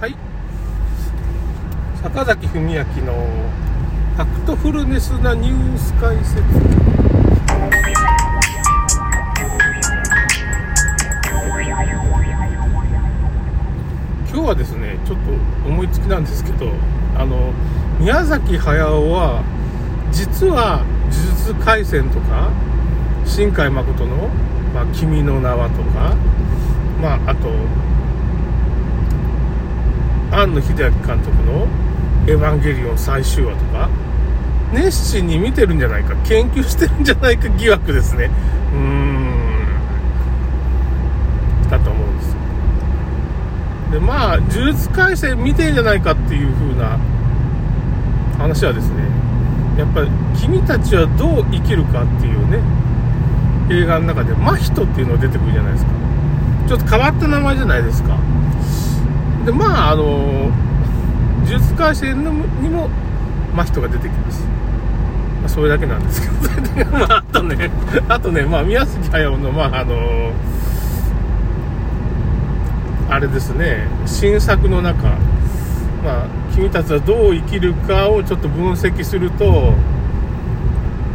はい。坂崎文明のファクトフルネスなニュース解説。今日はですねちょっと思いつきなんですけどあの宮崎駿は実は「呪術廻戦」とか新海誠の「まあ、君の名は」とかまああと庵野秀明監督の「エヴァンゲリオン」最終話とか熱心に見てるんじゃないか研究してるんじゃないか疑惑ですね。うーん。だと思うんですでまあ呪術廻戦見てんじゃないかっていう風な話はですねやっぱり君たちはどう生きるかっていうね映画の中で真人っていうのが出てくるじゃないですか。ちょっと変わった名前じゃないですか。でまああの呪術廻戦にも真人が出てきます、まあ、それだけなんですけどまああとねあとねまあ宮崎駿のまああのあれですね新作の中まあ君たちはどう生きるかをちょっと分析すると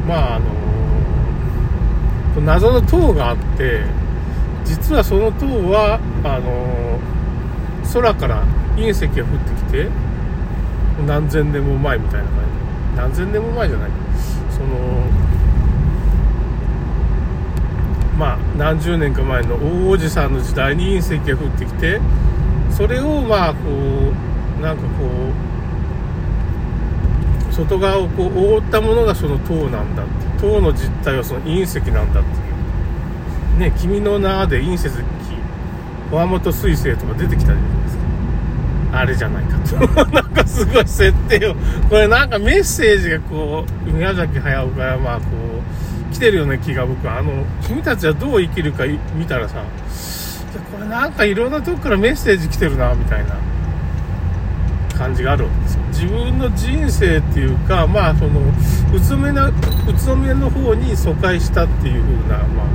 まああの謎の塔があって実はその塔はあの空から隕石が降ってきて何千年も前みたいな感じ。何千年も前じゃない。そのまあ何十年か前の大王子さんの時代に隕石が降ってきてそれをまあこうなんかこう外側をこう覆ったものがその塔なんだって。塔の実態はその隕石なんだっていう。ね君の名で隕石小本水星とか出てきたじゃないですかあれじゃないかと。なんかすごい設定を。これなんかメッセージがこう宮崎駿からまあこう来てるような気が僕あの君たちはどう生きるか見たらさこれなんかいろんなとこからメッセージ来てるなみたいな。感じがあるわけですよ。自分の人生っていうかまあその宇都宮宇都宮の方に疎開したっていう風なまあ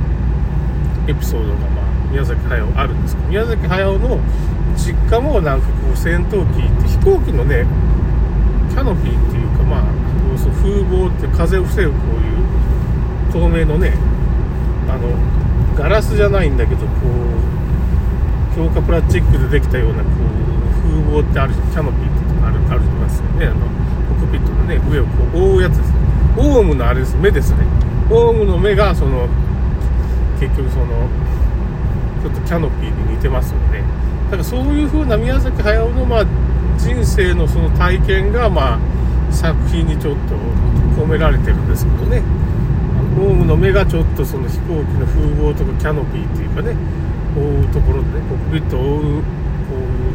エピソードがまあ宮崎駿あるんですけど宮崎駿の実家もなんかこう戦闘機って飛行機のねキャノピーっていうかまあそう風防って風を防ぐこういう透明のねあのガラスじゃないんだけどこう強化プラスチックでできたようなこう風防ってあるキャノピーってあるあるますよね。あのコックピットのね上をこう覆うやつです。ねオウムのあれです目ですね。オウムの目がその結局そのちょっとキャノピーに似てますよね。だからそういう風な宮崎駿のまあ人生のその体験がまあ作品にちょっと込められてるんですけどね。オウムの目がちょっとその飛行機の風貌とかキャノピーっていうかね覆うところでねコックピット覆うこ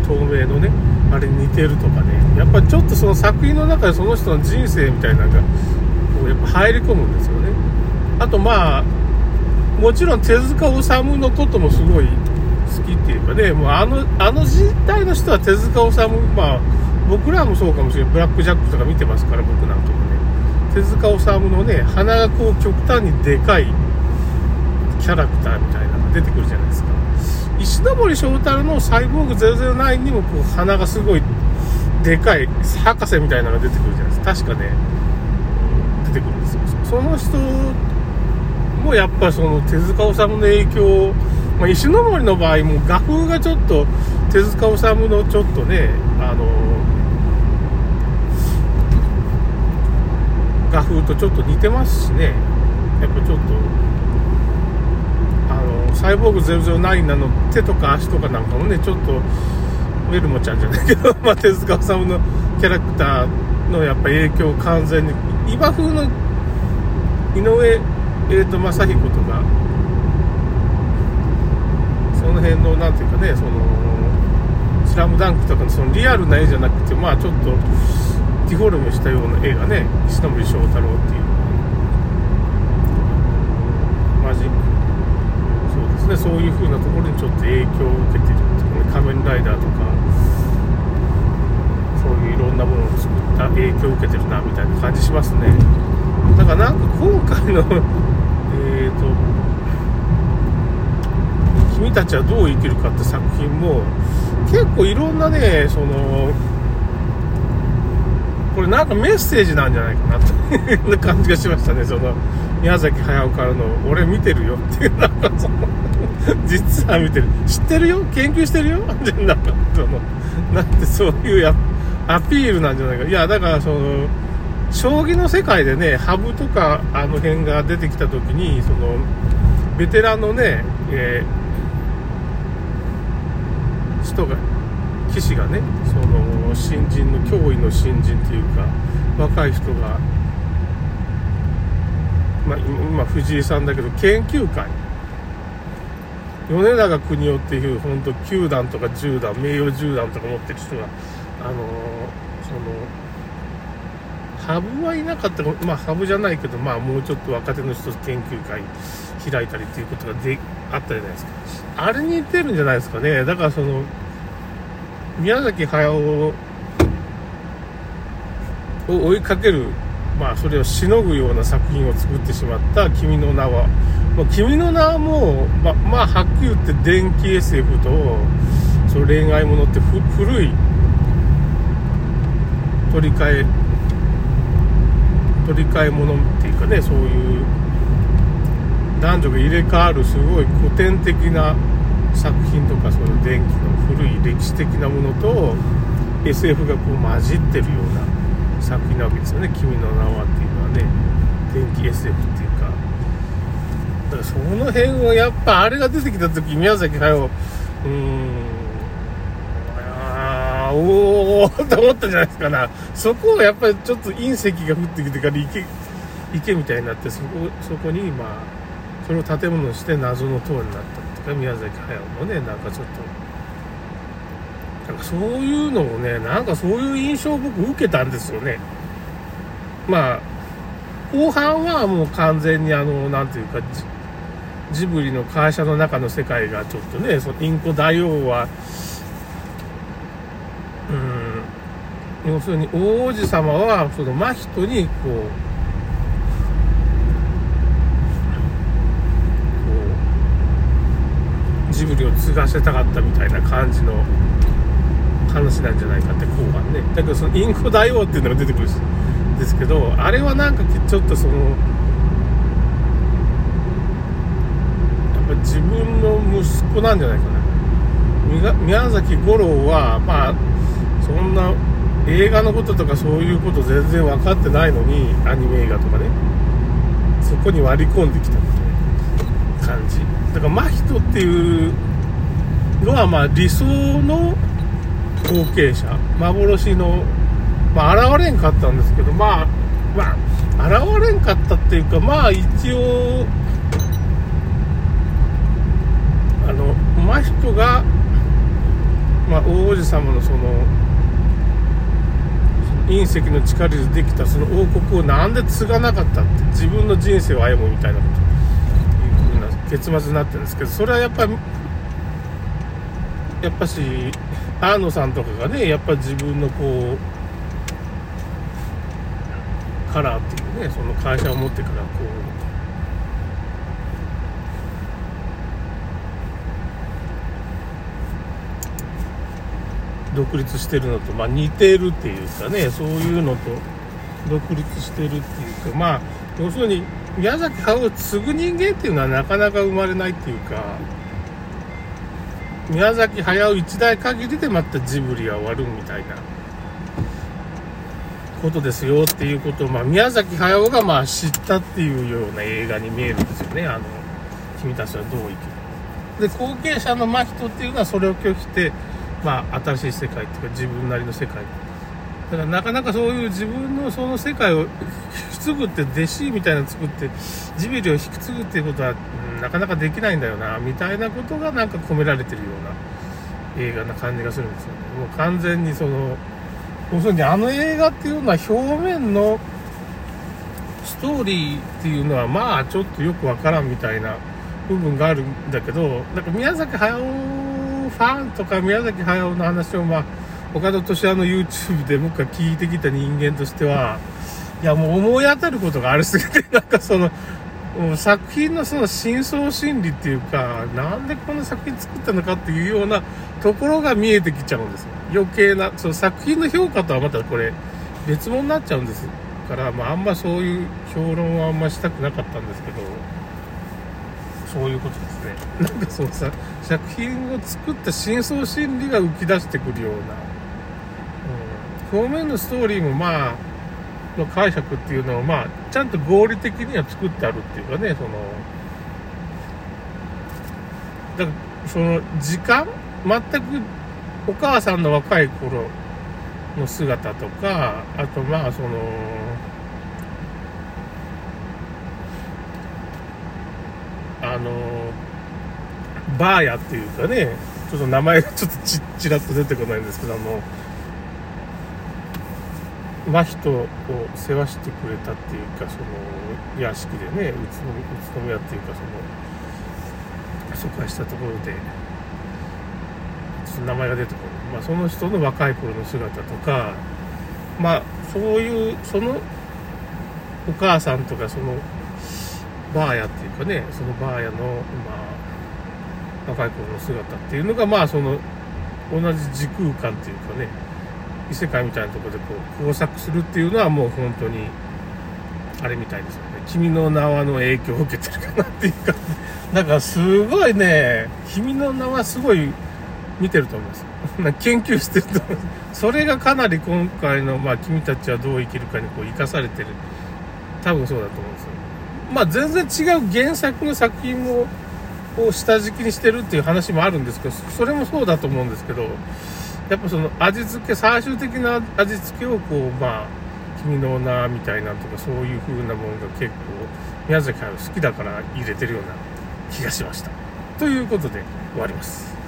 う透明のねあれに似てるとかね。やっぱちょっとその作品の中でその人の人生みたいなのがこうやっぱ入り込むんですよね。あとまあもちろん手塚治虫のこともすごい好きっていうかねもうあのあの時代の人は手塚治虫まあ僕らもそうかもしれないブラック・ジャックとか見てますから僕なんかもね。手塚治虫のね鼻がこう極端にでかいキャラクターみたいなのが出てくるじゃないですか。石森章太郎の「サイボーグ009」にもこう鼻がすごいでかい博士みたいなのが出てくるじゃないですか。確かね。出てくるんですよ。その人もやっぱりその手塚治虫の影響まあ、石森の場合も画風がちょっと手塚治虫のちょっとねあの画風とちょっと似てますしね。やっぱちょっとあのサイボーグ009なの手とか足とかなんかもねちょっとウェルモちゃんじゃないけど、まあ、手塚治虫のキャラクターのやっぱ影響を完全に今風の井上、えーと、正彦とかその辺のなんていうかねそのスラムダンクとかのそのリアルな絵じゃなくてまあちょっとディフォルメしたような絵がね石森章太郎っていうマジック。そうですねそういう風なところにちょっと影響を受けてるっていうね仮面ライダーとかそういういろんなものを作った影響を受けてるなみたいな感じしますね。だからなんか今回の えっ、と君たちはどう生きるかって作品も結構いろんなねそのこれなんかメッセージなんじゃないかなという感じがしましたね。その宮崎駿からの「俺見てるよ」っていうなんかその実は見てる。知ってるよ？研究してるよ？ってなんかそのなんてそういうやアピールなんじゃないか。いやだからその将棋の世界でね羽生とかあの辺が出てきた時にそのベテランのね、えー、人が棋士がねその新人の脅威の新人っていうか若い人が、まあ、今藤井さんだけど研究会。米長邦夫っていう本当9段とか10段名誉10段とか持ってる人があのその羽生はいなかったまあ羽生じゃないけどまあもうちょっと若手の人研究会開いたりっていうことがであったじゃないですか。あれに似てるんじゃないですかね。だからその宮崎駿を追いかけるまあそれをしのぐような作品を作ってしまった「君の名は」もう君の名はもうままあはっきり言って電気 SF とその恋愛ものって古い取り替え取り替え物っていうかねそういう男女が入れ替わるすごい古典的な作品とかその電気の古い歴史的なものと SF がこう混じってるような作品なわけですよね「君の名は」っていうのはね。電気 SF っていうか。だからその辺をやっぱあれが出てきた時宮崎駿うーんおおと思ったんじゃないですかな。そこをやっぱりちょっと隕石が降ってきてから池池みたいになってそこそこにまあそれを建物にして謎の塔になった。っていうか宮崎駿もねなんかちょっとなんかそういうのをねなんかそういう印象を僕受けたんですよね。まあ後半はもう完全にあの何ていうかジブリの会社の中の世界がちょっとねそのインコ大王はうん要するに王子様はその真人にこうジブリを継がせたかったみたいな感じの話なんじゃないかって後半ね。だけどそのインコ大王っていうのが出てくるんですけどあれはなんかちょっとそのやっぱ自分の息子なんじゃないかな。宮崎五郎はまあそんな映画のこととかそういうこと全然分かってないのにアニメ映画とかねそこに割り込んできたみたいな感じ。だから真人っていうのはまあ理想の後継者幻のまあ現れんかったんですけどまあまあ現れんかったっていうかまあ一応あの真人がまあ王子様のその隕石の力でできたその王国をなんで継がなかったって自分の人生を歩むみたいなこと。結末になってるんですけどそれはやっぱりやっぱし安野さんとかがねやっぱ自分のこうカラーっていうねその会社を持ってからこう独立してるのと、まあ、似てるっていうかねそういうのと独立してるっていうかまあ要するに宮崎駿を継ぐ人間っていうのはなかなか生まれないっていうか宮崎駿一代限りでまたジブリは終わるみたいなことですよっていうことを、まあ、宮崎駿がまあ知ったっていうような映画に見えるんですよね。あの君たちはどう生きる。で後継者の真人っていうのはそれを拒否して、まあ、新しい世界っていうか自分なりの世界だからなかなかそういう自分のその世界を引き継ぐって弟子みたいなの作ってジビリを引き継ぐっていうことは、なかなかできないんだよなみたいなことがなんか込められてるような映画な感じがするんですよねもう完全にその要するにあの映画っていうのは表面のストーリーっていうのはまあちょっとよくわからんみたいな部分があるんだけどなんか宮崎駿ファンとか宮崎駿の話をまあ岡田敏夫の YouTube で僕が聞いてきた人間としてはいやもう思い当たることがありすぎてなんかその作品のその深層心理っていうか、なんでこの作品作ったのかっていうようなところが見えてきちゃうんですよ。余計な、その作品の評価とはまたこれ別物になっちゃうんですから、まああんまそういう評論はあんましたくなかったんですけど、そういうことですね。なんかそのさ、作品を作った深層心理が浮き出してくるような、表面のストーリーもまあ、の解釈っていうのをまあ、ちゃんと合理的には作ってあるっていうかね、その、だからその時間全くお母さんの若い頃の姿とか、あとまあその、あの、バーヤっていうかね、ちょっと名前がちょっとちちらっと出てこないんですけど、あの、真人を世話してくれたっていうか、その、屋敷でね、宇都宮っていうか、その、疎開したところで、ちょっと名前が出てこない。まあ、その人の若い頃の姿とか、まあ、そういう、その、お母さんとか、その、バーヤっていうかね、そのバーヤの、まあ、若い頃の姿っていうのが、まあ、その、同じ時空間っていうかね、異世界みたいなとこでこう、工作するっていうのはもう本当に、あれみたいですよね。君の名はの影響を受けてるかなっていうか、だからすごいね、君の名はすごい見てると思います。研究してると思います。それがかなり今回の、まあ、君たちはどう生きるかにこう生かされてる。多分そうだと思うんですよ。まあ、全然違う原作の作品を、を下敷きにしてるっていう話もあるんですけど、それもそうだと思うんですけど、やっぱその味付け、最終的な味付けをこう、まあ、君の名みたいなとか、そういう風なものが結構、宮崎駿好きだから入れてるような気がしました。ということで、終わります。